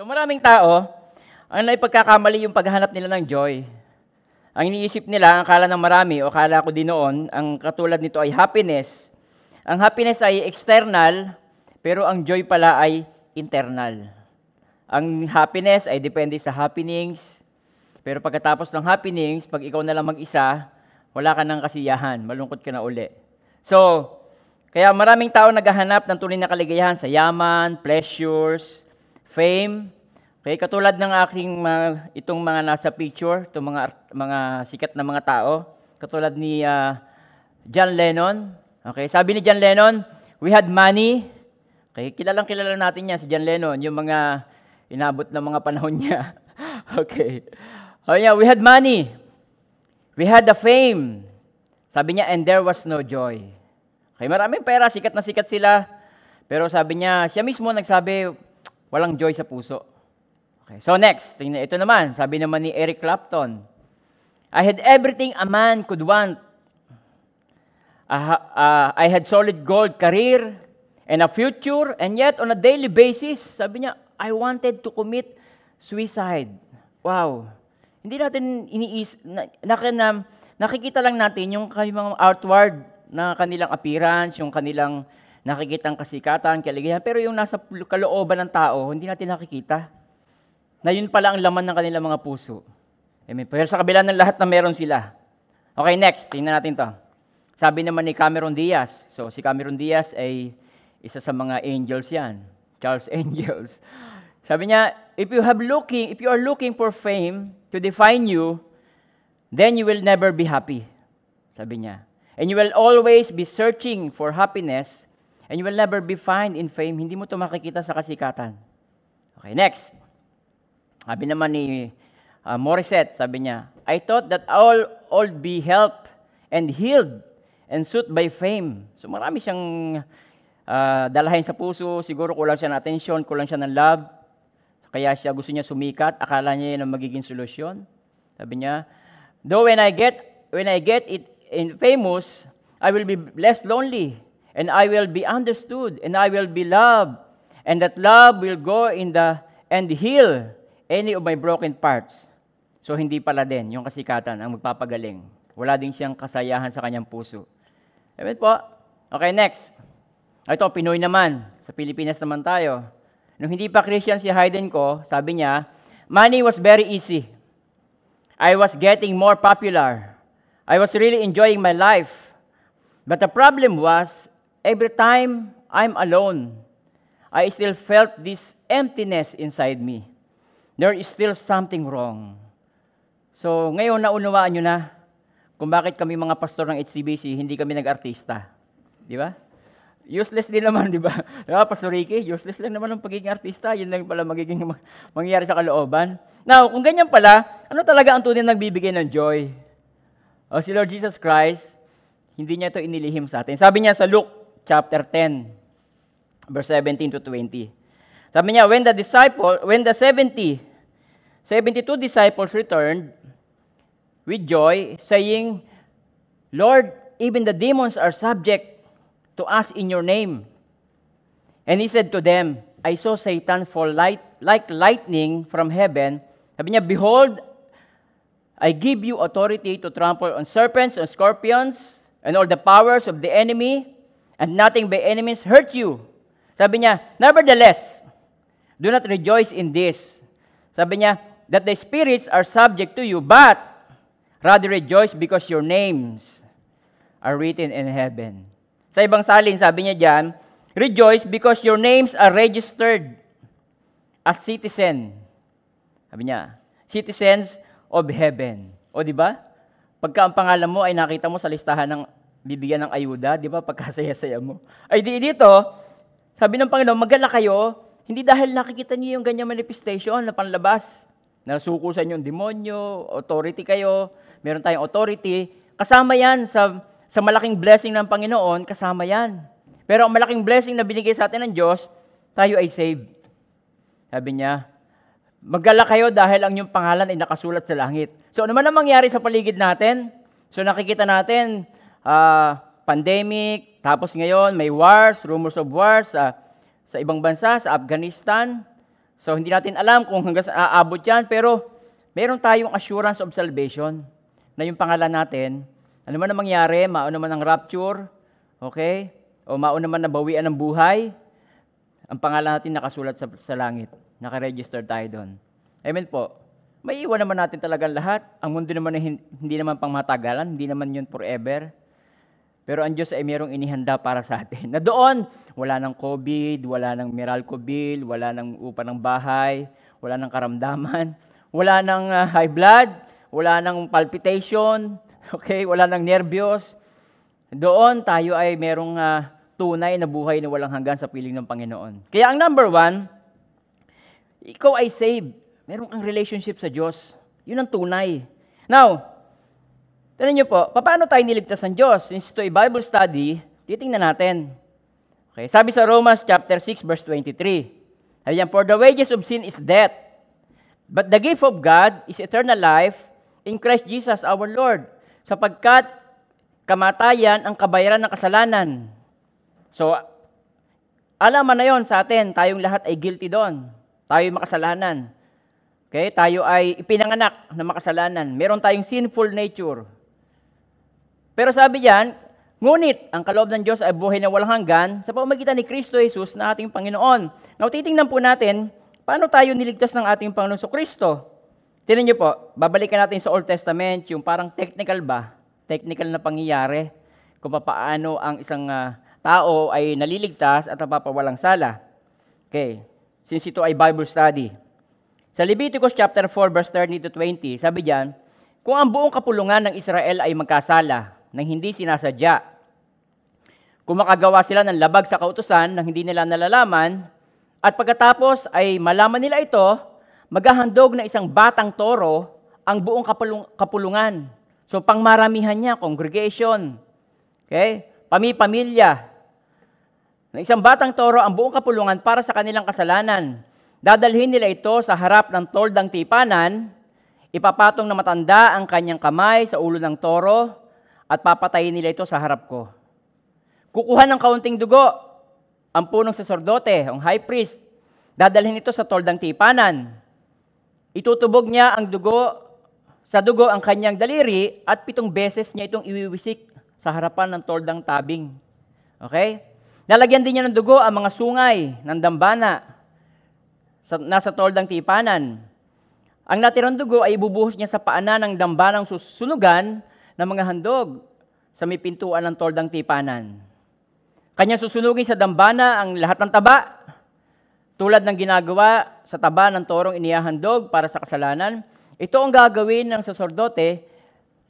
So maraming tao, ang naipagkakamali yung paghahanap nila ng joy. Ang iniisip nila, ang kala ng marami, o kala ko din noon, ang katulad nito ay happiness. Ang happiness ay external, pero ang joy pala ay internal. Ang happiness ay depende sa happenings, pero pagkatapos ng happenings, pag ikaw na lang mag-isa, wala ka ng kasiyahan, malungkot ka na uli. So, kaya maraming tao naghahanap ng tunay na kaligayahan sa yaman, pleasures, fame. Okay, katulad ng aking mga, itong mga nasa picture, itong mga, mga sikat na mga tao, katulad ni uh, John Lennon. Okay, sabi ni John Lennon, we had money. Okay, kilalang kilala natin yan si John Lennon, yung mga inabot ng mga panahon niya. okay. Oh yeah, we had money. We had the fame. Sabi niya, and there was no joy. Okay, maraming pera, sikat na sikat sila. Pero sabi niya, siya mismo nagsabi, walang joy sa puso. Okay, so next, tingnan ito naman. Sabi naman ni Eric Clapton, I had everything a man could want. Uh, uh, I had solid gold career and a future, and yet on a daily basis, sabi niya, I wanted to commit suicide. Wow. Hindi natin iniis, na, na, na, nakikita lang natin yung mga outward na kanilang appearance, yung kanilang nakikitang kasikatan, kaligayahan, pero yung nasa kalooban ng tao, hindi natin nakikita. Na yun pala ang laman ng kanilang mga puso. Amen. Pero sa kabila ng lahat na meron sila. Okay, next. Tingnan natin to. Sabi naman ni Cameron Diaz. So, si Cameron Diaz ay isa sa mga angels yan. Charles Angels. Sabi niya, if you have looking, if you are looking for fame to define you, then you will never be happy. Sabi niya. And you will always be searching for happiness and you will never be found in fame. Hindi mo ito makikita sa kasikatan. Okay, next. Sabi naman ni uh, Morissette, sabi niya, I thought that all all be helped and healed and suit by fame. So marami siyang uh, dalahin sa puso, siguro kulang siya ng attention, kulang siya ng love. Kaya siya gusto niya sumikat, akala niya yun ang magiging solusyon. Sabi niya, though when I get when I get it in famous, I will be less lonely and I will be understood, and I will be loved, and that love will go in the and heal any of my broken parts. So hindi pala din yung kasikatan ang magpapagaling. Wala din siyang kasayahan sa kanyang puso. Amen po. Okay, next. Ito, Pinoy naman. Sa Pilipinas naman tayo. Nung hindi pa Christian si Hayden ko, sabi niya, money was very easy. I was getting more popular. I was really enjoying my life. But the problem was, every time I'm alone, I still felt this emptiness inside me. There is still something wrong. So, ngayon naunawaan nyo na kung bakit kami mga pastor ng HTBC, hindi kami nag-artista. Di ba? Useless din naman, di ba? Diba, Pastor Ricky, useless lang naman ang pagiging artista. Yun lang pala magiging mangyayari sa kalooban. Now, kung ganyan pala, ano talaga ang tunay nagbibigay ng joy? O si Lord Jesus Christ, hindi niya ito inilihim sa atin. Sabi niya sa Luke chapter 10, verse 17 to 20. Sabi niya, when the disciple, when the 70, 72 disciples returned with joy, saying, Lord, even the demons are subject to us in your name. And he said to them, I saw Satan fall light, like lightning from heaven. Sabi niya, Behold, I give you authority to trample on serpents and scorpions and all the powers of the enemy, and nothing by enemies hurt you. Sabi niya, nevertheless, do not rejoice in this. Sabi niya, that the spirits are subject to you, but rather rejoice because your names are written in heaven. Sa ibang salin, sabi niya diyan, rejoice because your names are registered as citizen. Sabi niya, citizens of heaven. O di ba? Pagka ang pangalan mo ay nakita mo sa listahan ng bibigyan ng ayuda, di ba? Pagkasaya-saya mo. Ay di dito, sabi ng Panginoon, magala kayo, hindi dahil nakikita niyo yung ganyang manifestation na panlabas. Nasuko sa inyo demonyo, authority kayo, meron tayong authority. Kasama yan sa, sa malaking blessing ng Panginoon, kasama yan. Pero ang malaking blessing na binigay sa atin ng Diyos, tayo ay saved. Sabi niya, Magala kayo dahil ang inyong pangalan ay nakasulat sa langit. So ano man ang mangyari sa paligid natin? So nakikita natin, uh, pandemic, tapos ngayon may wars, rumors of wars uh, sa ibang bansa, sa Afghanistan. So hindi natin alam kung hanggang saan aabot yan, pero meron tayong assurance of salvation na yung pangalan natin, ano man ang mangyari, mauna man ang rapture, okay? O mauna man nabawian ng buhay, ang pangalan natin nakasulat sa, sa langit. Nakaregister tayo doon. Amen po. May iwan naman natin talagang lahat. Ang mundo naman hindi naman pang matagalan, hindi naman yun forever. Pero ang Diyos ay mayroong inihanda para sa atin. Na doon, wala ng COVID, wala ng Meralco bill, wala ng upa ng bahay, wala ng karamdaman, wala ng uh, high blood, wala ng palpitation, okay, wala ng nervyos. Doon tayo ay merong uh, tunay na buhay na walang hanggan sa piling ng Panginoon. Kaya ang number one, ikaw ay saved. Meron kang relationship sa Diyos. Yun ang tunay. Now, Tignan niyo po, paano tayo niligtas ng Diyos? Since ito ay Bible study, titingnan natin. Okay, sabi sa Romans chapter 6 verse 23. Ayan, for the wages of sin is death. But the gift of God is eternal life in Christ Jesus our Lord. Sapagkat kamatayan ang kabayaran ng kasalanan. So, alaman na yon sa atin, tayong lahat ay guilty doon. Tayo makasalanan. Okay, tayo ay ipinanganak na makasalanan. Meron tayong sinful nature. Pero sabi diyan, ngunit ang kaloob ng Diyos ay buhay na walang hanggan sa pamamagitan ni Kristo Jesus na ating Panginoon. Now, titingnan po natin, paano tayo niligtas ng ating Panginoon so Kristo? Tinan niyo po, babalikan natin sa Old Testament, yung parang technical ba? Technical na pangyayari kung paano ang isang uh, tao ay naliligtas at napapawalang sala. Okay, since ito ay Bible study. Sa Leviticus chapter 4 verse 30 to 20, sabi diyan, kung ang buong kapulungan ng Israel ay magkasala, nang hindi sinasadya. Kung makagawa sila ng labag sa kautusan nang hindi nila nalalaman, at pagkatapos ay malaman nila ito, maghahandog na isang batang toro ang buong kapulung- kapulungan. So pangmaramihan niya, congregation. Okay? Pami-pamilya. Na isang batang toro ang buong kapulungan para sa kanilang kasalanan. Dadalhin nila ito sa harap ng toldang tipanan, ipapatong na matanda ang kanyang kamay sa ulo ng toro, at papatayin nila ito sa harap ko. Kukuha ng kaunting dugo ang punong sasordote, ang high priest. Dadalhin ito sa toldang tipanan. Itutubog niya ang dugo sa dugo ang kanyang daliri at pitong beses niya itong iwiwisik sa harapan ng toldang tabing. Okay? Lalagyan din niya ng dugo ang mga sungay ng dambana sa, nasa toldang tipanan. Ang natirang dugo ay ibubuhos niya sa paanan ng dambanang susunugan ng mga handog sa may pintuan ng toldang tipanan. Kanya susunugin sa dambana ang lahat ng taba, tulad ng ginagawa sa taba ng torong inihahandog para sa kasalanan. Ito ang gagawin ng sasordote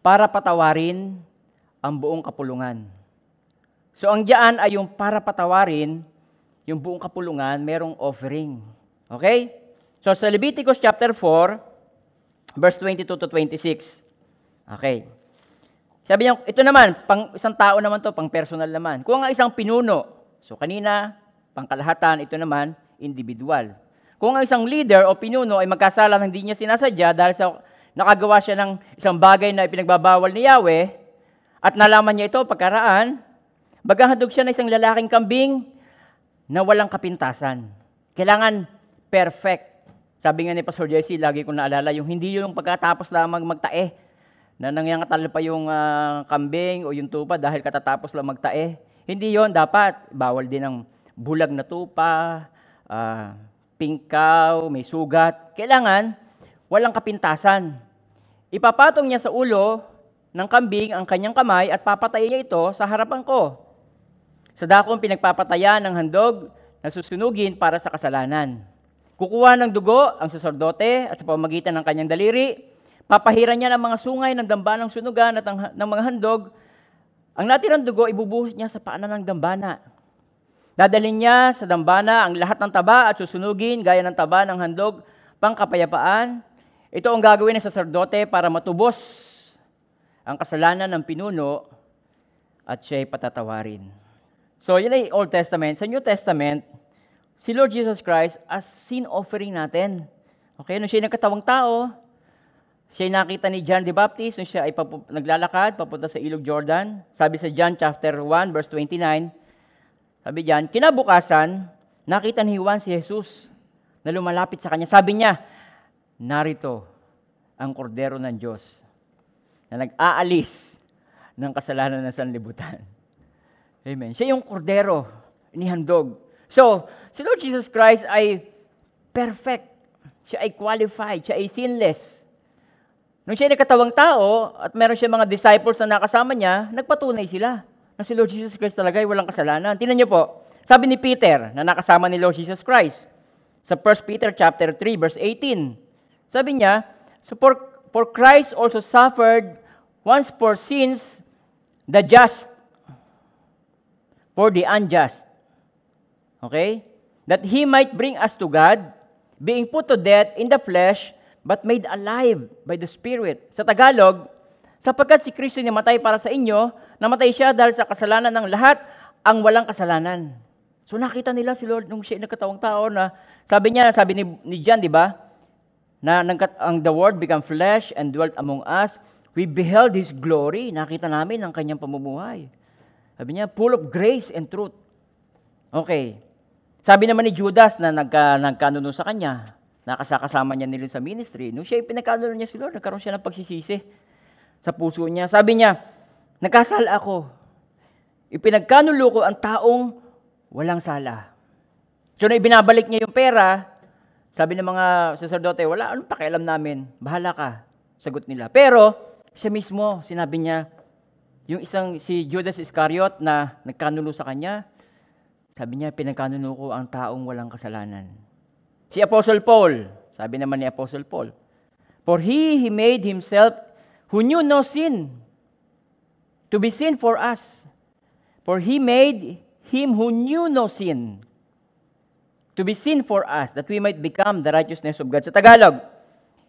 para patawarin ang buong kapulungan. So ang diyan ay yung para patawarin yung buong kapulungan, merong offering. Okay? So sa Leviticus chapter 4, verse 22 to 26. Okay. Sabi niya, ito naman, pang isang tao naman to, pang personal naman. Kung ang isang pinuno, so kanina, pangkalahatan, ito naman, individual. Kung ang isang leader o pinuno ay magkasala ng hindi niya sinasadya dahil sa nakagawa siya ng isang bagay na ipinagbabawal ni Yahweh, at nalaman niya ito pagkaraan, bagahadog siya ng isang lalaking kambing na walang kapintasan. Kailangan perfect. Sabi nga ni Pastor Jesse, lagi ko naalala, yung hindi yung pagkatapos lamang magtae, na nangyangatal pa yung uh, kambing o yung tupa dahil katatapos lang magtae. Hindi yon dapat. Bawal din ang bulag na tupa, uh, pingkaw, may sugat. Kailangan walang kapintasan. Ipapatong niya sa ulo ng kambing ang kanyang kamay at papatayin niya ito sa harapan ko. Sa dakong pinagpapatayan ng handog na susunugin para sa kasalanan. Kukuha ng dugo ang sasordote at sa pamagitan ng kanyang daliri, Papahiran niya ng mga sungay ng dambanang sunugan at ng, ng mga handog. Ang natirang dugo, ibubuhos niya sa paanan ng dambana. Dadalhin niya sa dambana ang lahat ng taba at susunugin gaya ng taba ng handog pangkapayapaan. Ito ang gagawin ng saserdote para matubos ang kasalanan ng pinuno at siya'y patatawarin. So, yun ay Old Testament. Sa New Testament, si Lord Jesus Christ as sin offering natin. Okay, nung siya nagkatawang tao, siya nakita ni John the Baptist nung siya ay papu- naglalakad papunta sa Ilog Jordan. Sabi sa John chapter 1 verse 29, sabi diyan, kinabukasan, nakita ni Juan si Jesus na lumalapit sa kanya. Sabi niya, narito ang kordero ng Diyos na nag-aalis ng kasalanan ng sanlibutan. Amen. Siya yung kordero, inihandog. So, si Lord Jesus Christ ay perfect. Siya ay qualified. Siya ay sinless. Nung siya nakatawang tao at meron siya mga disciples na nakasama niya, nagpatunay sila na si Lord Jesus Christ talaga ay walang kasalanan. Tingnan niyo po, sabi ni Peter na nakasama ni Lord Jesus Christ sa 1 Peter chapter 3 verse 18. Sabi niya, so for, for Christ also suffered once for sins the just for the unjust. Okay? That he might bring us to God, being put to death in the flesh, but made alive by the Spirit. Sa Tagalog, sapagkat si Kristo namatay para sa inyo, namatay siya dahil sa kasalanan ng lahat, ang walang kasalanan. So nakita nila si Lord nung siya nagkatawang tao na, sabi niya, sabi ni, ni John, di ba? Na ang the Word become flesh and dwelt among us. We beheld His glory. Nakita namin ang kanyang pamumuhay. Sabi niya, full of grace and truth. Okay. Sabi naman ni Judas na nagka, nagkanuno sa kanya, nakasakasama niya nila sa ministry, nung siya pinagkanuno niya si Lord, nagkaroon siya ng pagsisisi sa puso niya. Sabi niya, nagkasala ako. Ipinagkanulo ko ang taong walang sala. So na ibinabalik niya yung pera, sabi ng mga sacerdote, wala, anong pakialam namin? Bahala ka. Sagot nila. Pero, siya mismo, sinabi niya, yung isang, si Judas Iscariot na nagkanulo sa kanya, sabi niya, pinagkanuno ko ang taong walang kasalanan. Si Apostle Paul, sabi naman ni Apostle Paul, For he, he made himself who knew no sin, to be sin for us. For he made him who knew no sin, to be sin for us, that we might become the righteousness of God. Sa Tagalog,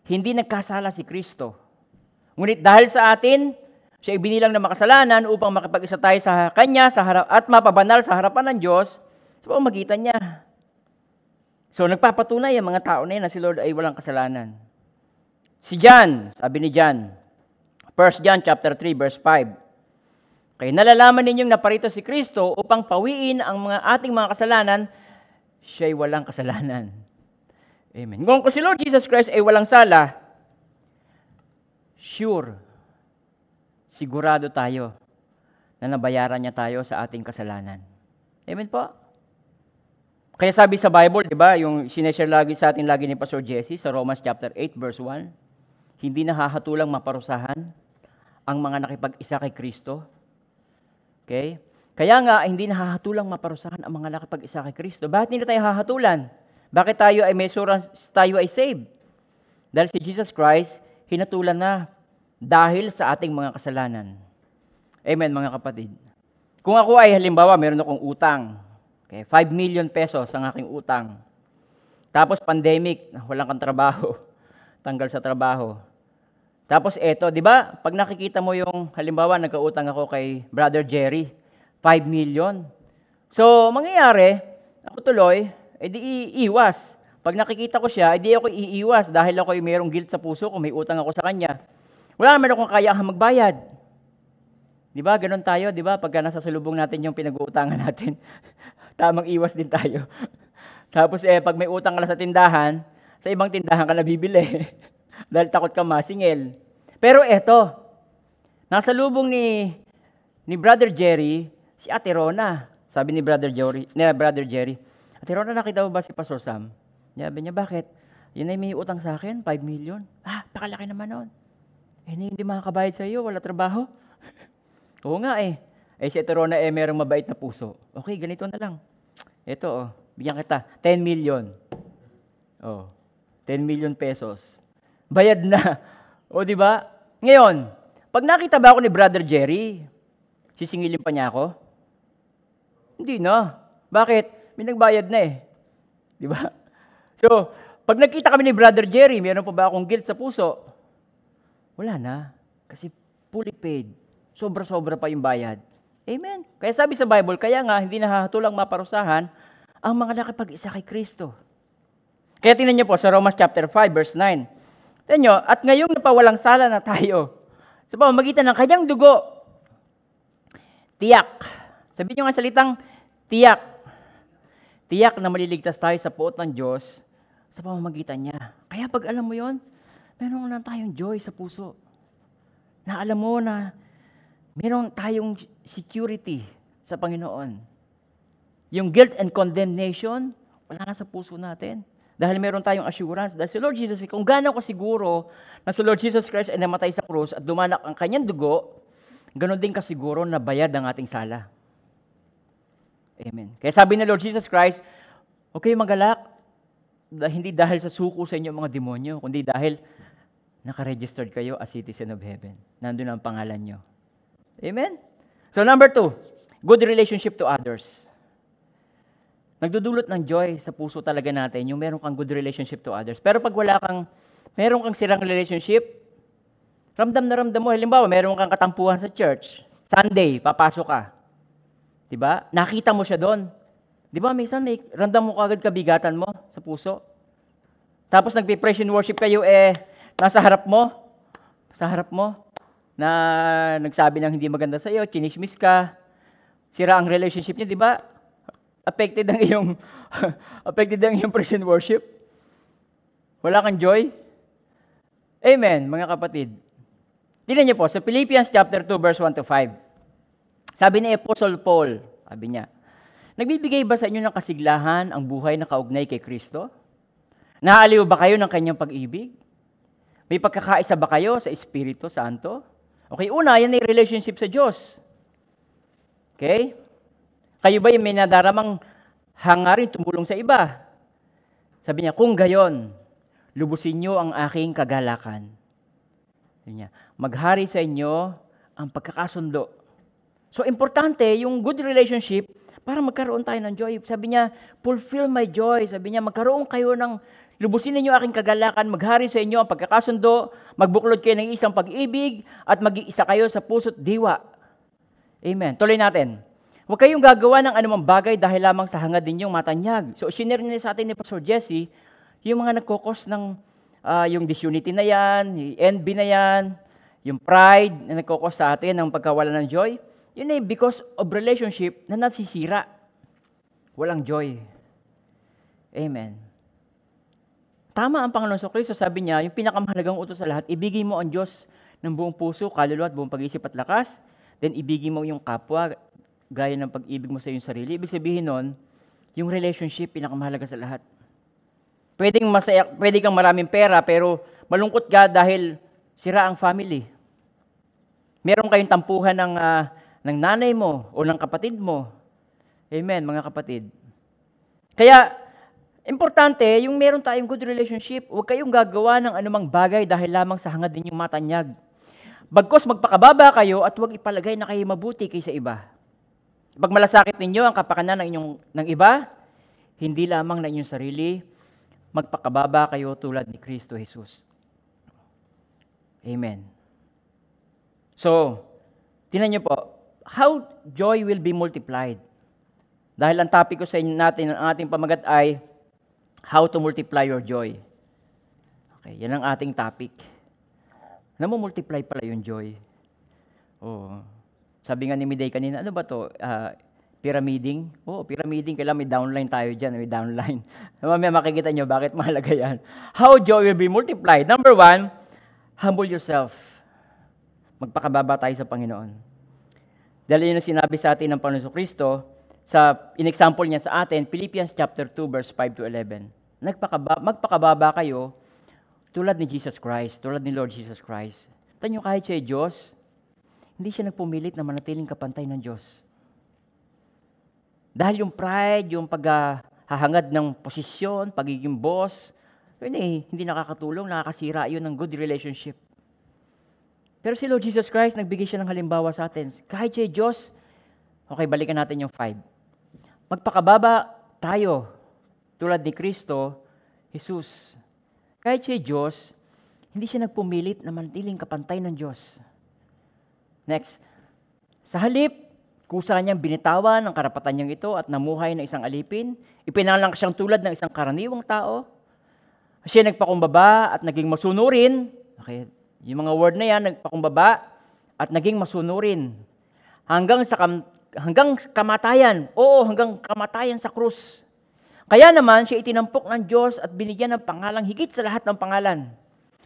hindi nagkasala si Kristo. Ngunit dahil sa atin, siya ibinilang na makasalanan upang makapag-isa tayo sa Kanya sa harap, at mapabanal sa harapan ng Diyos sa pamagitan niya. So, nagpapatunay ang mga tao na yan na si Lord ay walang kasalanan. Si John, sabi ni John, 1 John chapter 3 verse 5. Kaya nalalaman ninyong naparito si Kristo upang pawiin ang mga ating mga kasalanan, siya ay walang kasalanan. Amen. Kung si Lord Jesus Christ ay walang sala, sure, sigurado tayo na nabayaran niya tayo sa ating kasalanan. Amen po? Kaya sabi sa Bible, di ba, yung sineshare lagi sa atin lagi ni Pastor Jesse sa Romans chapter 8 verse 1, hindi nahahatulang maparusahan ang mga nakipag-isa kay Kristo. Okay? Kaya nga, hindi nahahatulang maparusahan ang mga nakipag-isa kay Kristo. Bakit hindi tayo hahatulan? Bakit tayo ay may assurance, tayo ay saved? Dahil si Jesus Christ, hinatulan na dahil sa ating mga kasalanan. Amen, mga kapatid. Kung ako ay halimbawa, meron akong utang. Okay, 5 million pesos ang aking utang. Tapos pandemic, walang kang trabaho. Tanggal sa trabaho. Tapos eto, di ba? Pag nakikita mo yung, halimbawa, nagkautang ako kay Brother Jerry, 5 million. So, mangyayari, ako tuloy, edi iiwas. Pag nakikita ko siya, edi ako iiwas dahil ako ay mayroong guilt sa puso ko, may utang ako sa kanya. Wala naman akong kaya magbayad. Di ba? Ganon tayo, di ba? Pagka nasa salubong natin yung pinag-uutangan natin, tamang iwas din tayo. Tapos eh, pag may utang ka na sa tindahan, sa ibang tindahan ka na bibili. dahil takot ka masingil. Pero eto, nasa lubong ni, ni Brother Jerry, si Ate Rona. Sabi ni Brother Jerry, ni Brother Jerry, Ate Rona, nakita mo ba si Pastor Sam? Sabi niya, bakit? Yun ay may utang sa akin, 5 million. Ah, pakalaki naman nun. Eh, hindi makakabayad sa iyo, wala trabaho. Oo nga eh. Eh, si Ate Rona, eh, merong mabait na puso. Okay, ganito na lang. Ito, oh, bigyan kita, 10 million. Oh, 10 million pesos. Bayad na. O, di ba? Ngayon, pag nakita ba ako ni Brother Jerry, sisingilin pa niya ako? Hindi na. Bakit? May nagbayad na eh. Di ba? So, pag nakita kami ni Brother Jerry, meron pa ba akong guilt sa puso? Wala na. Kasi fully paid. Sobra-sobra pa yung bayad. Amen. Kaya sabi sa Bible, kaya nga, hindi nahahatulang maparusahan ang mga nakapag-isa kay Kristo. Kaya tingnan niyo po sa Romans chapter 5, verse 9. Tingnan niyo, at ngayong napawalang sala na tayo, sa pamamagitan ng kanyang dugo, tiyak. Sabihin niyo nga salitang tiyak. Tiyak na maliligtas tayo sa puot ng Diyos sa pamamagitan niya. Kaya pag alam mo yon, meron na tayong joy sa puso. Na alam mo na meron tayong security sa Panginoon. Yung guilt and condemnation, wala na sa puso natin. Dahil meron tayong assurance. Dahil si Lord Jesus, kung gano'n ko siguro na si Lord Jesus Christ ay namatay sa krus at dumanak ang kanyang dugo, gano'n din kasiguro na bayad ang ating sala. Amen. Kaya sabi ni Lord Jesus Christ, okay magalak, hindi dahil sa suko sa inyo mga demonyo, kundi dahil nakaregistered kayo as citizen of heaven. Nandun ang pangalan nyo. Amen? So number two, good relationship to others. Nagdudulot ng joy sa puso talaga natin yung meron kang good relationship to others. Pero pag wala kang, meron kang sirang relationship, ramdam na ramdam mo. Halimbawa, meron kang katampuhan sa church. Sunday, papasok ka. Diba? Nakita mo siya doon. Di ba, minsan may ramdam mo kagad kabigatan mo sa puso. Tapos nagpe-praise and worship kayo, eh, nasa harap mo, sa harap mo, na nagsabi ng hindi maganda sa iyo, chinismis ka, sira ang relationship niya, di ba? affected ang iyong affected ang iyong praise and worship? Wala kang joy? Amen, mga kapatid. Tingnan niyo po, sa Philippians chapter 2, verse 1 to 5. Sabi ni Apostle Paul, sabi niya, Nagbibigay ba sa inyo ng kasiglahan ang buhay na kaugnay kay Kristo? Naaliw ba kayo ng kanyang pag-ibig? May pagkakaisa ba kayo sa Espiritu Santo? Okay, una, yan ay relationship sa Diyos. Okay? Kayo ba yung may nadaramang hangarin tumulong sa iba? Sabi niya, kung gayon, lubusin niyo ang aking kagalakan. Sabi niya, maghari sa inyo ang pagkakasundo. So, importante yung good relationship para magkaroon tayo ng joy. Sabi niya, fulfill my joy. Sabi niya, magkaroon kayo ng, lubusin ninyo aking kagalakan, maghari sa inyo ang pagkakasundo, magbuklod kayo ng isang pag-ibig, at mag-iisa kayo sa puso't diwa. Amen. Tuloy natin. Huwag kayong gagawa ng anumang bagay dahil lamang sa hangad ninyong matanyag. So, sinare niya sa atin ni Pastor Jesse, yung mga nagkokos ng uh, yung disunity na yan, yung envy na yan, yung pride na nagkokos sa atin ng pagkawala ng joy, yun ay because of relationship na nasisira. Walang joy. Amen. Tama ang Panginoon sa Kristo, sabi niya, yung pinakamahalagang utos sa lahat, ibigay mo ang Diyos ng buong puso, kaluluwa at buong pag-isip at lakas, then ibigay mo yung kapwa gaya ng pag-ibig mo sa iyong sarili. Ibig sabihin nun, yung relationship, pinakamahalaga sa lahat. Pwedeng masaya, pwede kang maraming pera, pero malungkot ka dahil sira ang family. Meron kayong tampuhan ng, uh, ng nanay mo o ng kapatid mo. Amen, mga kapatid. Kaya, importante, yung meron tayong good relationship, huwag kayong gagawa ng anumang bagay dahil lamang sa hangad ninyong matanyag. Bagkos magpakababa kayo at huwag ipalagay na kayo mabuti kaysa iba. Pag malasakit ninyo ang kapakanan ng, inyong, ng iba, hindi lamang na inyong sarili, magpakababa kayo tulad ni Kristo Jesus. Amen. So, tinan niyo po, how joy will be multiplied. Dahil ang topic ko sa inyo natin, ang ating pamagat ay, how to multiply your joy. Okay, yan ang ating topic. Namumultiply pala yung joy. Oh, sabi nga ni Miday kanina, ano ba to? Uh, pyramiding? Oo, oh, pyramiding. Kailangan may downline tayo dyan. May downline. Mamaya makikita nyo bakit mahalaga yan. How joy will be multiplied. Number one, humble yourself. Magpakababa tayo sa Panginoon. Dahil yun ang sinabi sa atin ng Panginoon Kristo, sa in-example niya sa atin, Philippians chapter 2, verse 5 to 11. Nagpakaba, magpakababa kayo tulad ni Jesus Christ, tulad ni Lord Jesus Christ. Tanyo kahit siya Diyos, hindi siya nagpumilit na manatiling kapantay ng Diyos. Dahil yung pride, yung paghahangad ng posisyon, pagiging boss, yun eh, hindi nakakatulong, nakakasira yun ng good relationship. Pero si Lord Jesus Christ, nagbigay siya ng halimbawa sa atin. Kahit siya Diyos, okay, balikan natin yung five. Magpakababa tayo, tulad ni Kristo, Jesus. Kahit siya Diyos, hindi siya nagpumilit na manatiling kapantay ng Diyos. Next. Sa halip, kusa niyang binitawan ang karapatan niyang ito at namuhay na isang alipin. Ipinalang siyang tulad ng isang karaniwang tao. Siya nagpakumbaba at naging masunurin. Okay, yung mga word na yan, nagpakumbaba at naging masunurin. Hanggang sa kam- hanggang kamatayan. Oo, hanggang kamatayan sa krus. Kaya naman, siya itinampok ng Diyos at binigyan ng pangalang higit sa lahat ng pangalan.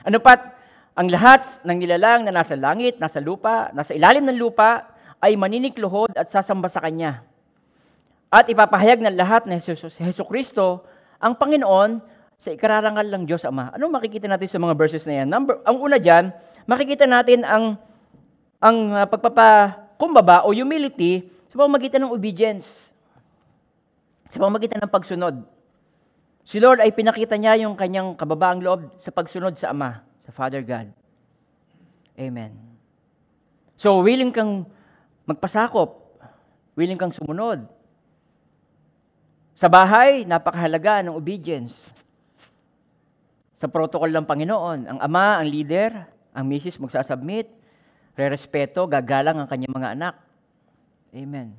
Ano pat, ang lahat ng nilalang na nasa langit, nasa lupa, nasa ilalim ng lupa, ay maninikluhod at sasamba sa Kanya. At ipapahayag ng lahat na Heso Kristo, ang Panginoon, sa ikararangal ng Diyos Ama. Anong makikita natin sa mga verses na yan? Number, ang una dyan, makikita natin ang, ang uh, pagpapakumbaba o humility sa pamamagitan ng obedience. Sa pamamagitan ng pagsunod. Si Lord ay pinakita niya yung kanyang kababaang loob sa pagsunod sa Ama, sa Father God. Amen. So, willing kang magpasakop. Willing kang sumunod. Sa bahay, napakahalaga ng obedience. Sa protocol ng Panginoon, ang ama, ang leader, ang misis magsasubmit, re-respeto, gagalang ang kanyang mga anak. Amen.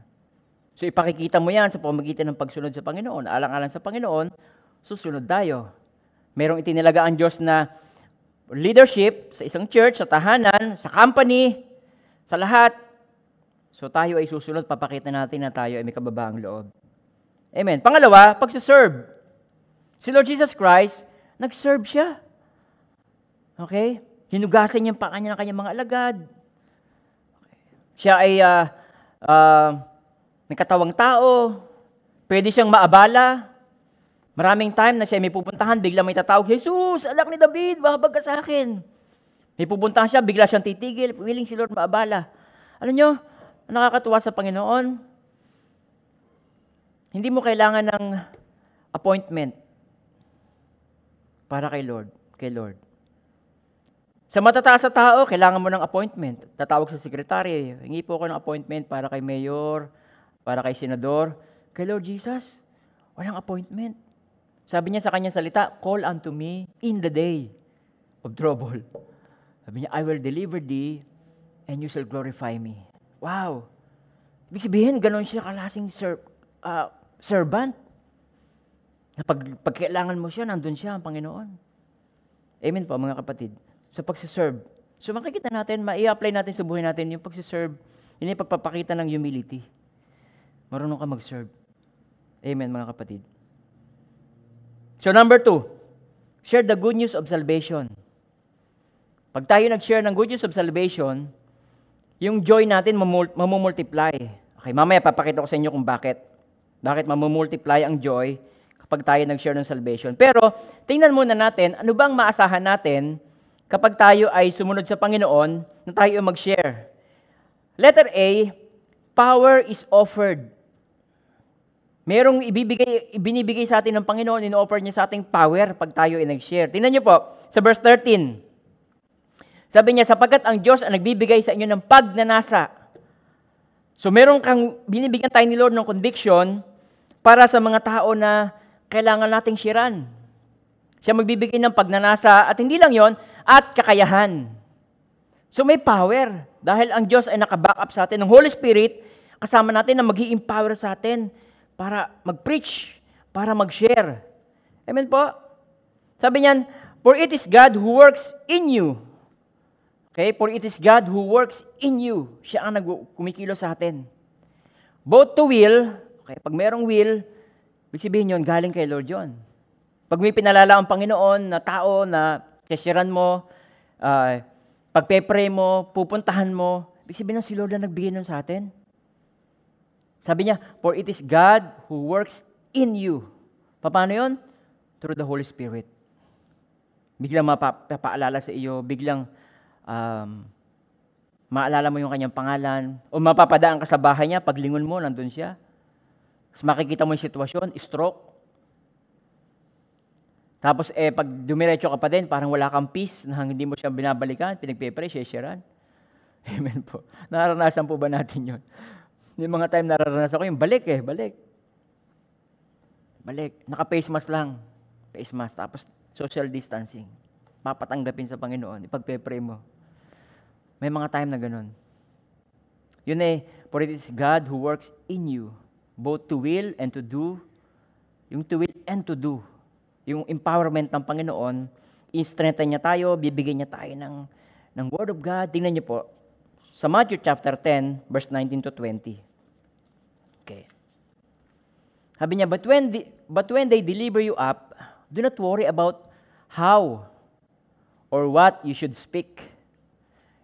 So ipakikita mo yan sa pamagitan ng pagsunod sa Panginoon. Alang-alang sa Panginoon, susunod tayo. Merong itinilaga ang Diyos na leadership sa isang church, sa tahanan, sa company, sa lahat. So tayo ay susunod, papakita natin na tayo ay may kababaang loob. Amen. Pangalawa, pagsiserve. Si Lord Jesus Christ, nag-serve siya. Okay? Hinugasan niya pa kanya ng kanyang mga alagad. Siya ay uh, uh, nagkatawang tao. Pwede siyang maabala. Maraming time na siya may pupuntahan, bigla may tatawag, Jesus, anak ni David, mahabag ka sa akin. May pupuntahan siya, bigla siyang titigil, willing si Lord maabala. Alam nyo, nakakatuwa sa Panginoon, hindi mo kailangan ng appointment para kay Lord, kay Lord. Sa matataas sa tao, kailangan mo ng appointment. Tatawag sa sekretary, hingi po ako ng appointment para kay mayor, para kay senador. Kay Lord Jesus, walang appointment. Sabi niya sa kanyang salita, call unto me in the day of trouble. Sabi niya, I will deliver thee and you shall glorify me. Wow! Ibig sabihin, ganon siya kalasing ser, uh, servant. Na pag, pag kailangan mo siya, nandun siya, ang Panginoon. Amen po, mga kapatid. Sa pagsiserve. So makikita natin, ma-apply natin sa buhay natin yung pagsiserve, yun yung pagpapakita ng humility. Marunong ka mag-serve. Amen, mga kapatid. So number two, share the good news of salvation. Pag tayo nag-share ng good news of salvation, yung joy natin mamumultiply. Okay, mamaya papakita ko sa inyo kung bakit. Bakit mamumultiply ang joy kapag tayo nag-share ng salvation. Pero, tingnan muna natin, ano bang maasahan natin kapag tayo ay sumunod sa Panginoon na tayo ay mag-share? Letter A, power is offered. Merong ibibigay, ibinibigay sa atin ng Panginoon, in-offer niya sa ating power pag tayo ay nag-share. Tingnan niyo po, sa verse 13. Sabi niya, sapagkat ang Diyos ang nagbibigay sa inyo ng pagnanasa. So meron kang, binibigyan tayo ni Lord ng conviction para sa mga tao na kailangan nating shiran. Siya magbibigay ng pagnanasa at hindi lang yon at kakayahan. So may power dahil ang Diyos ay nakaback up sa atin. Ang Holy Spirit, kasama natin na mag empower sa atin para mag-preach, para mag-share. Amen po? Sabi niyan, For it is God who works in you. Okay? For it is God who works in you. Siya ang nagkumikilo sa atin. Both to will, okay, pag merong will, Ibig sabihin yun, galing kay Lord yon. Pag may pinalala ang Panginoon na tao na kasiran mo, uh, pagpe-pray mo, pupuntahan mo, ibig sabihin si Lord na nagbigay nun sa atin. Sabi niya, for it is God who works in you. Paano yon? Through the Holy Spirit. Biglang mapapaalala sa iyo, biglang um, maalala mo yung kanyang pangalan, o mapapadaan ka sa bahay niya, paglingon mo, nandun siya. Tapos makikita mo yung sitwasyon, stroke. Tapos eh, pag dumiretso ka pa din, parang wala kang peace na hindi mo siya binabalikan, pinagpe-pray, shesheran. Amen po. Naranasan po ba natin yun? Yung mga time nararanasan ko yung balik eh, balik. Balik. Naka-face mask lang. Face mask. Tapos social distancing. Papatanggapin sa Panginoon. Ipagpe-pray mo. May mga time na ganun. Yun eh, for it is God who works in you both to will and to do, yung to will and to do, yung empowerment ng Panginoon, i-strengthen niya tayo, bibigyan niya tayo ng, ng Word of God. Tingnan niyo po, sa Matthew chapter 10, verse 19 to 20. Okay. Sabi niya, but when the, but when they deliver you up, do not worry about how or what you should speak.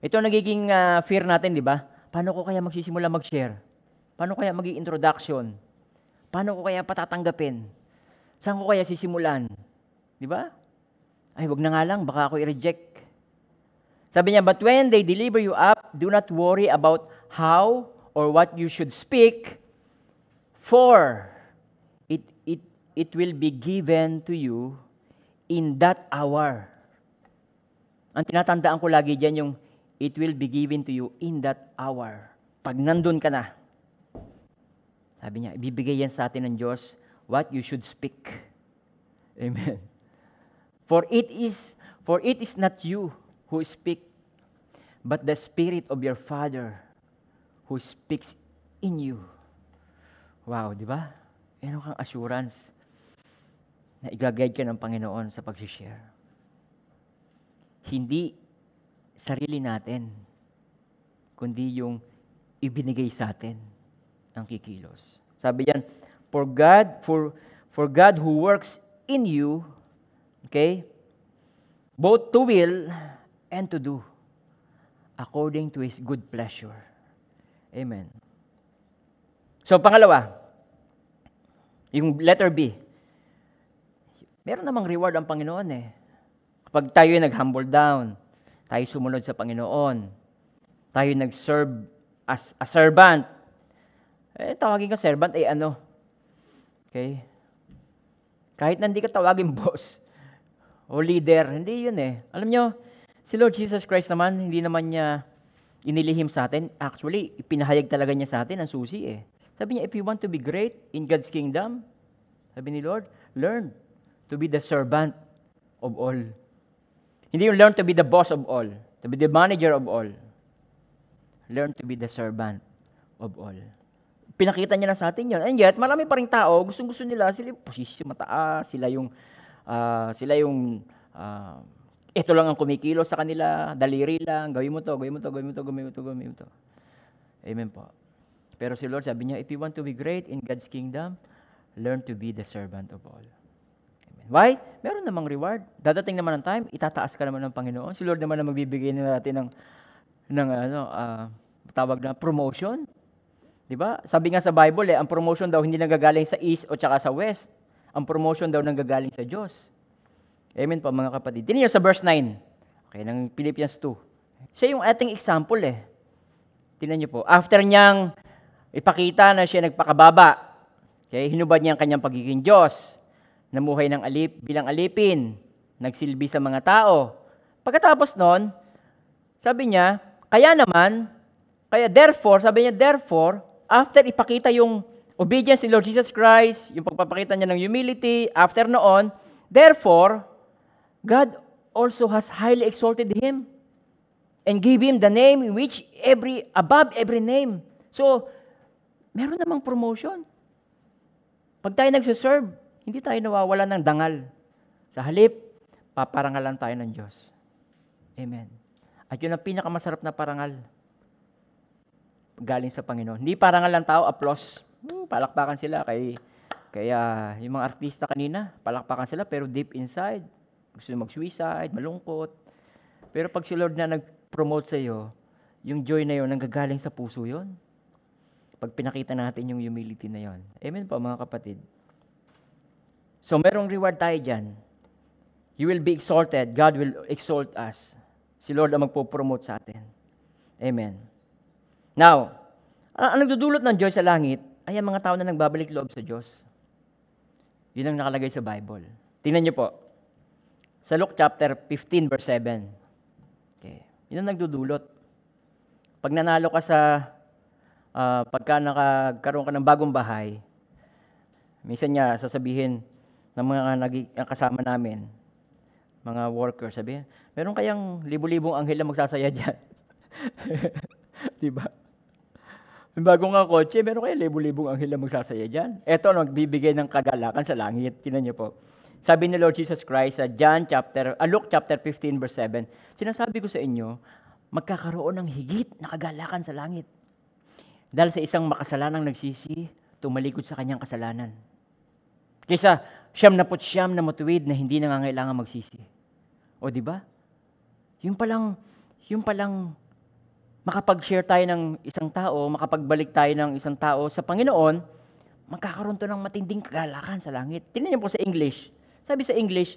Ito ang nagiging uh, fear natin, di ba? Paano ko kaya magsisimula mag-share? Paano kaya maging introduction? Paano ko kaya patatanggapin? Saan ko kaya sisimulan? Di ba? Ay, wag na nga lang, baka ako i-reject. Sabi niya, but when they deliver you up, do not worry about how or what you should speak, for it, it, it will be given to you in that hour. Ang tinatandaan ko lagi dyan yung, it will be given to you in that hour. Pag nandun ka na, sabi niya, ibibigay yan sa atin ng Diyos what you should speak. Amen. For it is for it is not you who speak, but the Spirit of your Father who speaks in you. Wow, di ba? Meron kang assurance na igaguide ka ng Panginoon sa pag-share. Hindi sarili natin, kundi yung ibinigay sa atin ang kikilos. Sabi yan, for God, for, for God who works in you, okay, both to will and to do, according to His good pleasure. Amen. So, pangalawa, yung letter B. Meron namang reward ang Panginoon eh. Kapag tayo nag-humble down, tayo sumunod sa Panginoon, tayo nag-serve as a servant, eh, tawagin ka servant, eh ano? Okay? Kahit na hindi ka tawagin boss o leader, hindi yun eh. Alam nyo, si Lord Jesus Christ naman, hindi naman niya inilihim sa atin, actually, ipinahayag talaga niya sa atin ang susi eh. Sabi niya, if you want to be great in God's kingdom, sabi ni Lord, learn to be the servant of all. Hindi yung learn to be the boss of all, to be the manager of all. Learn to be the servant of all. Pinakita niya na sa atin yun. And yet, marami pa rin tao, gustong-gusto nila, sila yung posisyon mataas, sila yung, uh, sila yung, uh, ito lang ang kumikilos sa kanila, daliri lang, gawin mo to, gawin mo to, gawin mo to, gawin mo to, gawin mo to. Amen po. Pero si Lord sabi niya, if you want to be great in God's kingdom, learn to be the servant of all. Amen. Why? Meron namang reward. Dadating naman ang time, itataas ka naman ng Panginoon. Si Lord naman ang magbibigay natin ng, ng ano, uh, tawag na promotion. Di ba? Sabi nga sa Bible, eh, ang promotion daw hindi nanggagaling sa east o tsaka sa west. Ang promotion daw nanggagaling sa Diyos. Amen po mga kapatid. Tingnan sa verse 9. Okay, ng Philippians 2. Siya yung ating example eh. Tingnan niyo po. After niyang ipakita na siya nagpakababa, okay, hinubad niya ang kanyang pagiging Diyos, namuhay ng alip, bilang alipin, nagsilbi sa mga tao. Pagkatapos noon, sabi niya, kaya naman, kaya therefore, sabi niya, therefore, after ipakita yung obedience ni Lord Jesus Christ, yung pagpapakita niya ng humility, after noon, therefore, God also has highly exalted him and gave him the name in which every, above every name. So, meron namang promotion. Pag tayo nagsiserve, hindi tayo nawawala ng dangal. Sa halip, paparangalan tayo ng Diyos. Amen. At yun ang pinakamasarap na parangal. Galing sa Panginoon. Hindi parangal ng tao, applause. Hmm, palakpakan sila. Kay, kaya yung mga artista kanina, palakpakan sila, pero deep inside, gusto mag-suicide, malungkot. Pero pag si Lord na nag-promote sa iyo, yung joy na yon nanggagaling sa puso yon. Pag pinakita natin yung humility na yon. Amen po mga kapatid. So merong reward tayo dyan. You will be exalted. God will exalt us. Si Lord ang magpo-promote sa atin. Amen. Now, ang nagdudulot ng Diyos sa langit ay ang mga tao na nagbabalik loob sa Diyos. Yun ang nakalagay sa Bible. Tingnan niyo po. Sa Luke chapter 15, verse 7. Okay. Yun ang nagdudulot. Pag nanalo ka sa, uh, pagka nakakaroon ka ng bagong bahay, minsan niya sasabihin ng mga naging, kasama namin, mga workers, sabi, meron kayang libu-libong anghel na magsasaya dyan. di ba? Yung bagong nga kotse, meron kayang libu-libong anghel na magsasaya dyan. Ito, nagbibigay ng kagalakan sa langit. Tinan niyo po. Sabi ni Lord Jesus Christ sa John chapter, uh, Luke chapter 15 verse 7, sinasabi ko sa inyo, magkakaroon ng higit na kagalakan sa langit. Dahil sa isang makasalanang nagsisi, tumalikod sa kanyang kasalanan. Kaysa siyam na siyam na matuwid na hindi nangangailangan magsisi. O di ba? Yung palang, yung palang makapag-share tayo ng isang tao, makapagbalik tayo ng isang tao sa Panginoon, magkakaroon to ng matinding kagalakan sa langit. Tingnan niyo po sa English. Sabi sa English,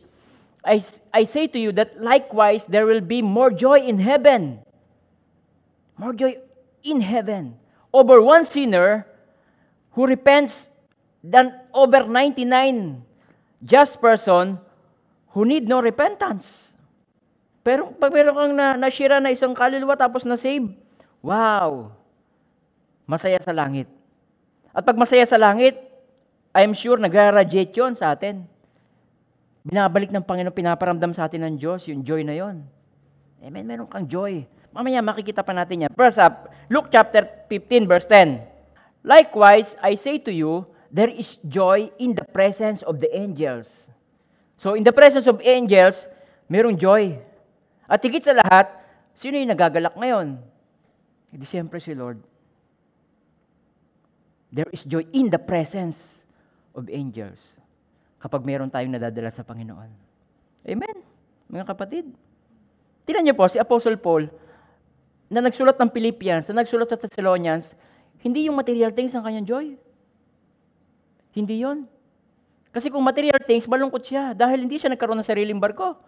I, I say to you that likewise there will be more joy in heaven. More joy in heaven over one sinner who repents than over 99 just person who need no repentance. Pero pag meron kang na, nasira na isang kaluluwa tapos na-save, wow, masaya sa langit. At pag masaya sa langit, I'm sure nag-radiate yun sa atin. Binabalik ng Panginoon, pinaparamdam sa atin ng Diyos, yung joy na yon. Amen, meron kang joy. Mamaya makikita pa natin yan. First up, Luke chapter 15 verse 10. Likewise, I say to you, there is joy in the presence of the angels. So in the presence of angels, merong joy. At higit sa lahat, sino yung nagagalak ngayon? Hindi siyempre si Lord. There is joy in the presence of angels kapag meron tayong nadadala sa Panginoon. Amen, mga kapatid. Tingnan niyo po, si Apostle Paul, na nagsulat ng Philippians, na nagsulat sa Thessalonians, hindi yung material things ang kanyang joy. Hindi yon. Kasi kung material things, malungkot siya dahil hindi siya nagkaroon ng sariling barko.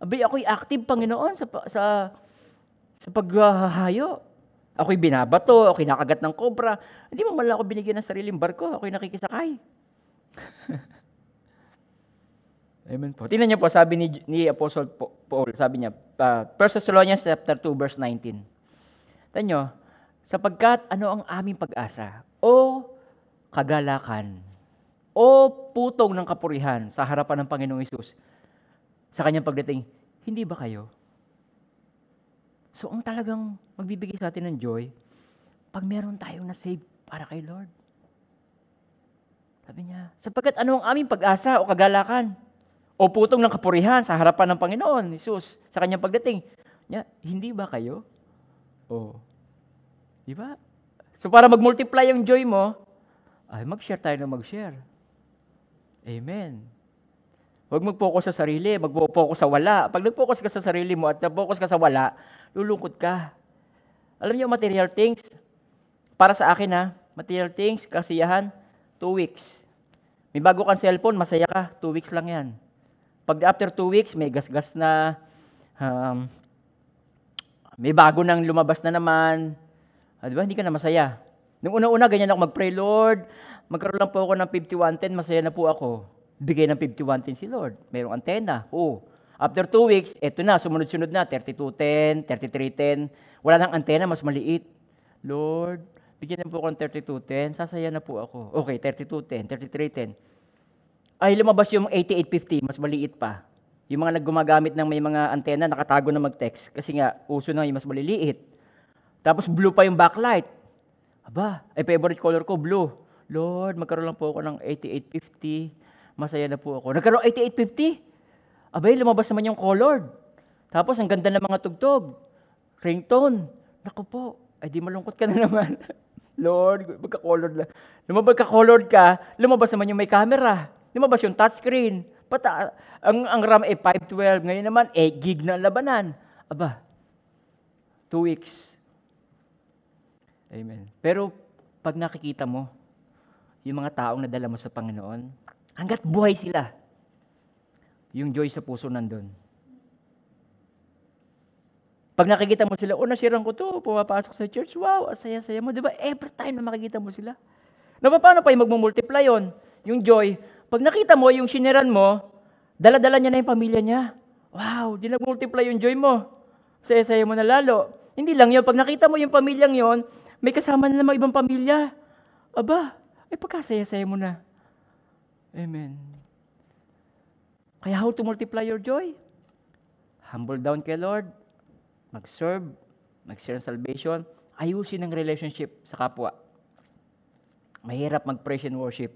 Abi, ako'y active, Panginoon, sa, sa, sa paghahayo. Ako'y binabato, ako'y nakagat ng kobra. Hindi mo man ako binigyan ng sariling barko, ako'y nakikisakay. Amen po. Tingnan niyo po, sabi ni, ni Apostle Paul, sabi niya, uh, 1 Thessalonians chapter 2, verse 19. Tingnan niyo, sapagkat ano ang aming pag-asa? O kagalakan, o putong ng kapurihan sa harapan ng Panginoong Isus sa kanyang pagdating, hindi ba kayo? So, ang talagang magbibigay sa atin ng joy, pag meron tayong na-save para kay Lord. Sabi niya, sapagkat ano ang aming pag-asa o kagalakan o putong ng kapurihan sa harapan ng Panginoon, Jesus, sa kanyang pagdating. Niya, hindi ba kayo? O, di ba? So para mag-multiply yung joy mo, ay mag-share tayo ng mag-share. Amen. Huwag mag-focus sa sarili, mag-focus sa wala. Pag nag-focus ka sa sarili mo at nag-focus ka sa wala, lulungkot ka. Alam niyo, material things, para sa akin ha, material things, kasiyahan, two weeks. May bago kang cellphone, masaya ka, two weeks lang yan. Pag after two weeks, may gasgas na, um, may bago nang lumabas na naman, ah, di ba? Hindi ka na masaya. Nung una-una, ganyan ako mag-pray, Lord, magkaroon lang po ako ng 5110, masaya na po ako bigay ng 5110 si Lord. Mayroong antena. Oh. After two weeks, eto na, sumunod-sunod na, 3210, 3310. Wala nang antena, mas maliit. Lord, bigyan niyo po ako ng 3210, sasaya na po ako. Okay, 3210, 3310. Ay, lumabas yung 8850, mas maliit pa. Yung mga naggumagamit ng may mga antena, nakatago na mag-text. Kasi nga, uso na yung mas maliliit. Tapos blue pa yung backlight. Aba, ay favorite color ko, blue. Lord, magkaroon lang po ako ng 8850 masaya na po ako. Nagkaroon 8850. Abay, lumabas naman yung colored. Tapos, ang ganda ng mga tugtog. Ringtone. Naku po, ay di malungkot ka na naman. Lord, magka-colored lang. Lumabas ka-colored ka, lumabas naman yung may camera. Lumabas yung touchscreen. Pata, ang, ang RAM ay 512. Ngayon naman, 8 gig na labanan. Aba, two weeks. Amen. Pero, pag nakikita mo, yung mga taong nadala mo sa Panginoon, Hanggat buhay sila, yung joy sa puso nandun. Pag nakikita mo sila, oh, nasirang ko to, pumapasok sa church, wow, asaya-saya mo. Di ba? Every time na makikita mo sila. Na paano pa yung magmumultiply yon? Yung joy. Pag nakita mo, yung siniran mo, dala-dala niya na yung pamilya niya. Wow, di nag-multiply yung joy mo. Saya-saya mo na lalo. Hindi lang yun. Pag nakita mo yung pamilyang yon, may kasama na naman ibang pamilya. Aba, ay pagkasaya-saya mo na. Amen. Kaya how to multiply your joy? Humble down kay Lord, mag-serve, mag-share ng salvation, ayusin ang relationship sa kapwa. Mahirap mag-praise and worship.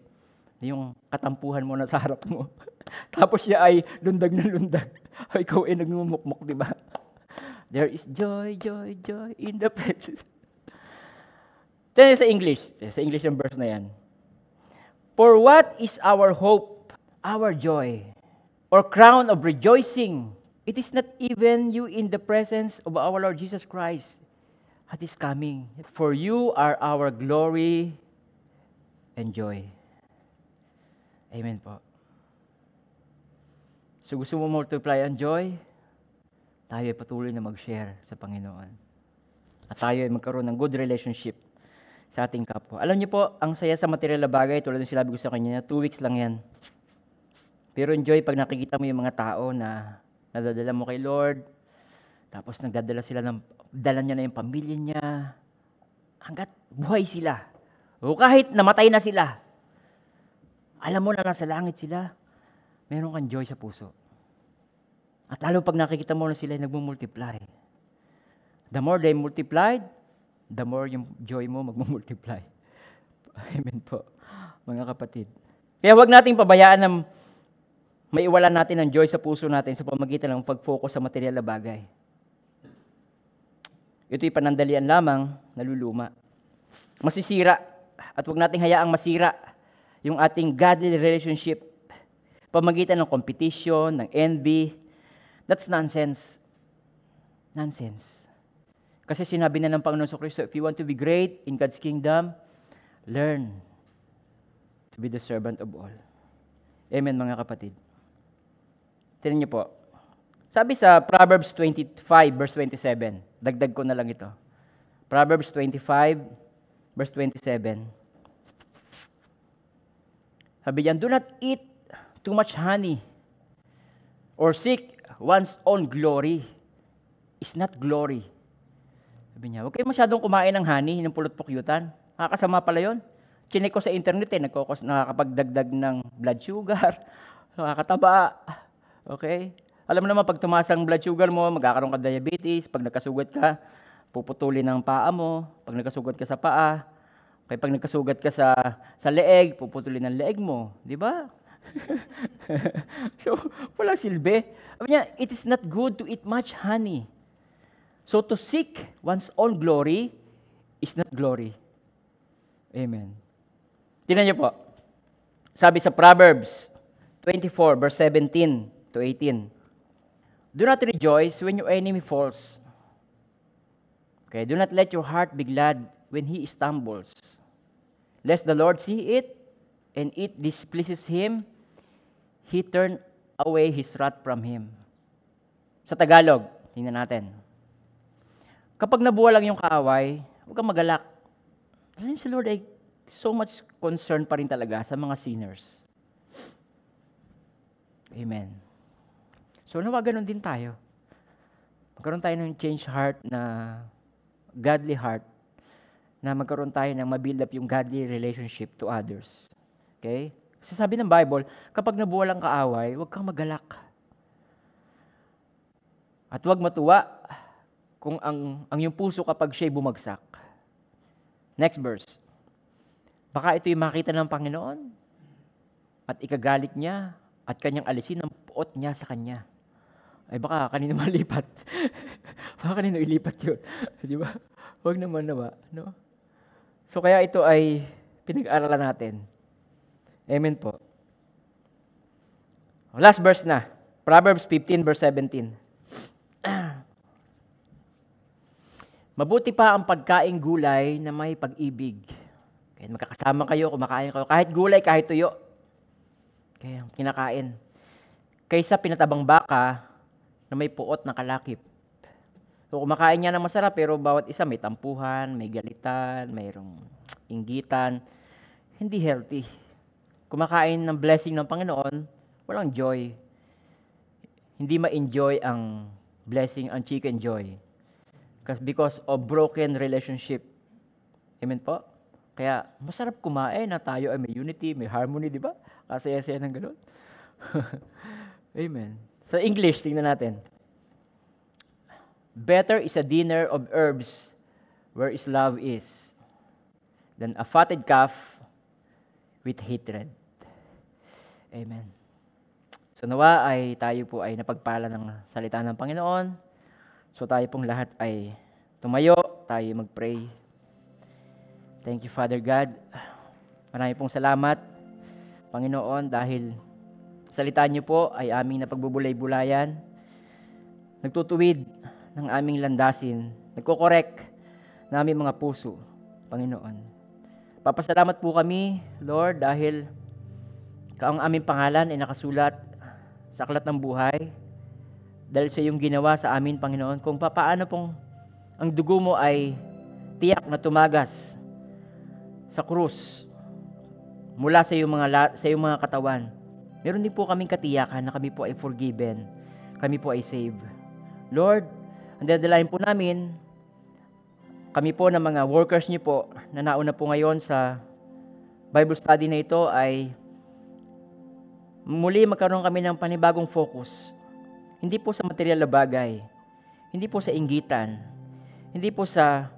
Yung katampuhan mo na sa harap mo. Tapos siya ay lundag na lundag. Ikaw ay nagmumukmuk, di ba? There is joy, joy, joy in the presence. Tignan sa English. Sa English yung verse na yan. For what is our hope our joy or crown of rejoicing. It is not even you in the presence of our Lord Jesus Christ that is coming. For you are our glory and joy. Amen po. So gusto mo multiply ang joy? Tayo ay patuloy na mag-share sa Panginoon. At tayo ay magkaroon ng good relationship sa ating kapwa. Alam niyo po, ang saya sa material na bagay, tulad ng sinabi ko sa kanya, two weeks lang yan. Pero enjoy pag nakikita mo yung mga tao na nadadala mo kay Lord, tapos nagdadala sila ng, dala niya na yung pamilya niya, hanggat buhay sila. O kahit namatay na sila, alam mo na nasa langit sila, meron kang joy sa puso. At lalo pag nakikita mo na sila nagmumultiply. The more they multiplied, the more yung joy mo magmumultiply. Amen po, mga kapatid. Kaya huwag nating pabayaan ng maiwalan natin ang joy sa puso natin sa pamagitan ng pag-focus sa material na bagay. Ito'y panandalian lamang, naluluma. Masisira at huwag nating hayaang masira yung ating godly relationship pamagitan ng competition, ng envy. That's nonsense. Nonsense. Kasi sinabi na ng Panginoon sa Kristo, if you want to be great in God's kingdom, learn to be the servant of all. Amen, mga kapatid. Tinan niyo po. Sabi sa Proverbs 25, verse 27, dagdag ko na lang ito. Proverbs 25, verse 27. Sabi diyan, do not eat too much honey or seek one's own glory is not glory. Sabi niya, huwag kayo masyadong kumain ng honey, ng pulot pukyutan. Nakakasama pala yun. Chinek ko sa internet eh, nagkokos, nakakapagdagdag ng blood sugar, nakakataba. Okay? Alam mo naman, pag tumaas ang blood sugar mo, magkakaroon ka diabetes. Pag nagkasugat ka, puputulin ang paa mo. Pag nagkasugat ka sa paa, kaya pag nagkasugat ka sa, sa leeg, puputulin ang leeg mo. Di ba? so, walang silbi. Sabi niya, it is not good to eat much honey. So, to seek one's own glory is not glory. Amen. Tingnan niyo po. Sabi sa Proverbs 24, verse 17 to 18. Do not rejoice when your enemy falls. Okay, do not let your heart be glad when he stumbles. Lest the Lord see it, and it displeases him, he turn away his wrath from him. Sa Tagalog, tingnan natin. Kapag nabuwa lang yung kaaway, huwag kang magalak. Kasi si Lord ay so much concerned pa rin talaga sa mga sinners. Amen. So nawa ganun din tayo. Magkaroon tayo ng change heart na godly heart na magkaroon tayo ng mabuild up yung godly relationship to others. Okay? Kasi sabi ng Bible, kapag nabuwalang kaaway, huwag kang magalak. At huwag matuwa kung ang, ang yung puso kapag siya'y bumagsak. Next verse. Baka ito'y makita ng Panginoon at ikagalit niya at kanyang alisin ang puot niya sa kanya. Ay baka kanino malipat. baka kanino ilipat yun. Di ba? Huwag naman naman. No? So kaya ito ay pinag-aralan natin. Amen po. Last verse na. Proverbs 15 verse 17. Mabuti pa ang pagkaing gulay na may pag-ibig. Kaya magkakasama kayo, kumakain kayo. Kahit gulay, kahit tuyo. Kaya kinakain. Kaysa pinatabang baka na may puot na kalakip. So kumakain niya ng masarap pero bawat isa may tampuhan, may galitan, mayroong inggitan. Hindi healthy. Kumakain ng blessing ng Panginoon, walang joy. Hindi ma-enjoy ang blessing, ang chicken joy. Because of broken relationship. Amen po? Kaya masarap kumain na tayo ay may unity, may harmony, di ba? Kasaya-saya ng ganun. Amen. Sa so English, tingnan natin. Better is a dinner of herbs where is love is than a fatted calf with hatred. Amen. So nawa ay tayo po ay napagpala ng salita ng Panginoon. So tayo pong lahat ay tumayo, tayo mag-pray. Thank you, Father God. Marami pong salamat, Panginoon, dahil salita niyo po ay aming napagbubulay-bulayan, nagtutuwid ng aming landasin, nagkokorek na aming mga puso, Panginoon. Papasalamat po kami, Lord, dahil kaang aming pangalan ay nakasulat sa aklat ng buhay, dahil sa iyong ginawa sa amin, Panginoon, kung papaano pong ang dugo mo ay tiyak na tumagas sa krus mula sa iyong mga, sa iyong mga katawan. Meron din po kaming katiyakan na kami po ay forgiven. Kami po ay saved. Lord, ang dadalahin po namin, kami po ng mga workers niyo po na nauna po ngayon sa Bible study na ito ay muli magkaroon kami ng panibagong focus. Hindi po sa material na bagay. Hindi po sa inggitan. Hindi po sa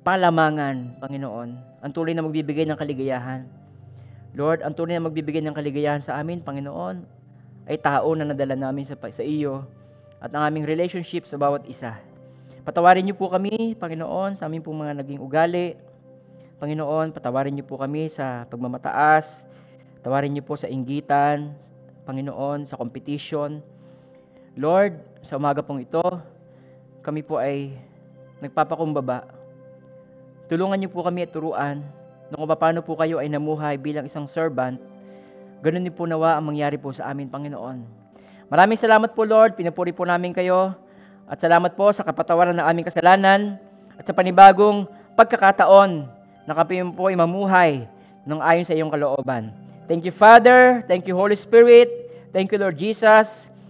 palamangan, Panginoon. Ang tuloy na magbibigay ng kaligayahan. Lord, ang tunay na magbibigay ng kaligayahan sa amin, Panginoon, ay tao na nadala namin sa, sa iyo at ang aming relationship sa bawat isa. Patawarin niyo po kami, Panginoon, sa aming pong mga naging ugali. Panginoon, patawarin niyo po kami sa pagmamataas. Patawarin niyo po sa inggitan, Panginoon, sa competition. Lord, sa umaga pong ito, kami po ay nagpapakumbaba. Tulungan niyo po kami at turuan kung paano po kayo ay namuhay bilang isang servant, ganun din po nawa ang mangyari po sa amin, Panginoon. Maraming salamat po, Lord. Pinupuri po namin kayo. At salamat po sa kapatawaran ng aming kasalanan at sa panibagong pagkakataon na kami po ay mamuhay ng ayon sa iyong kalooban. Thank you, Father. Thank you, Holy Spirit. Thank you, Lord Jesus.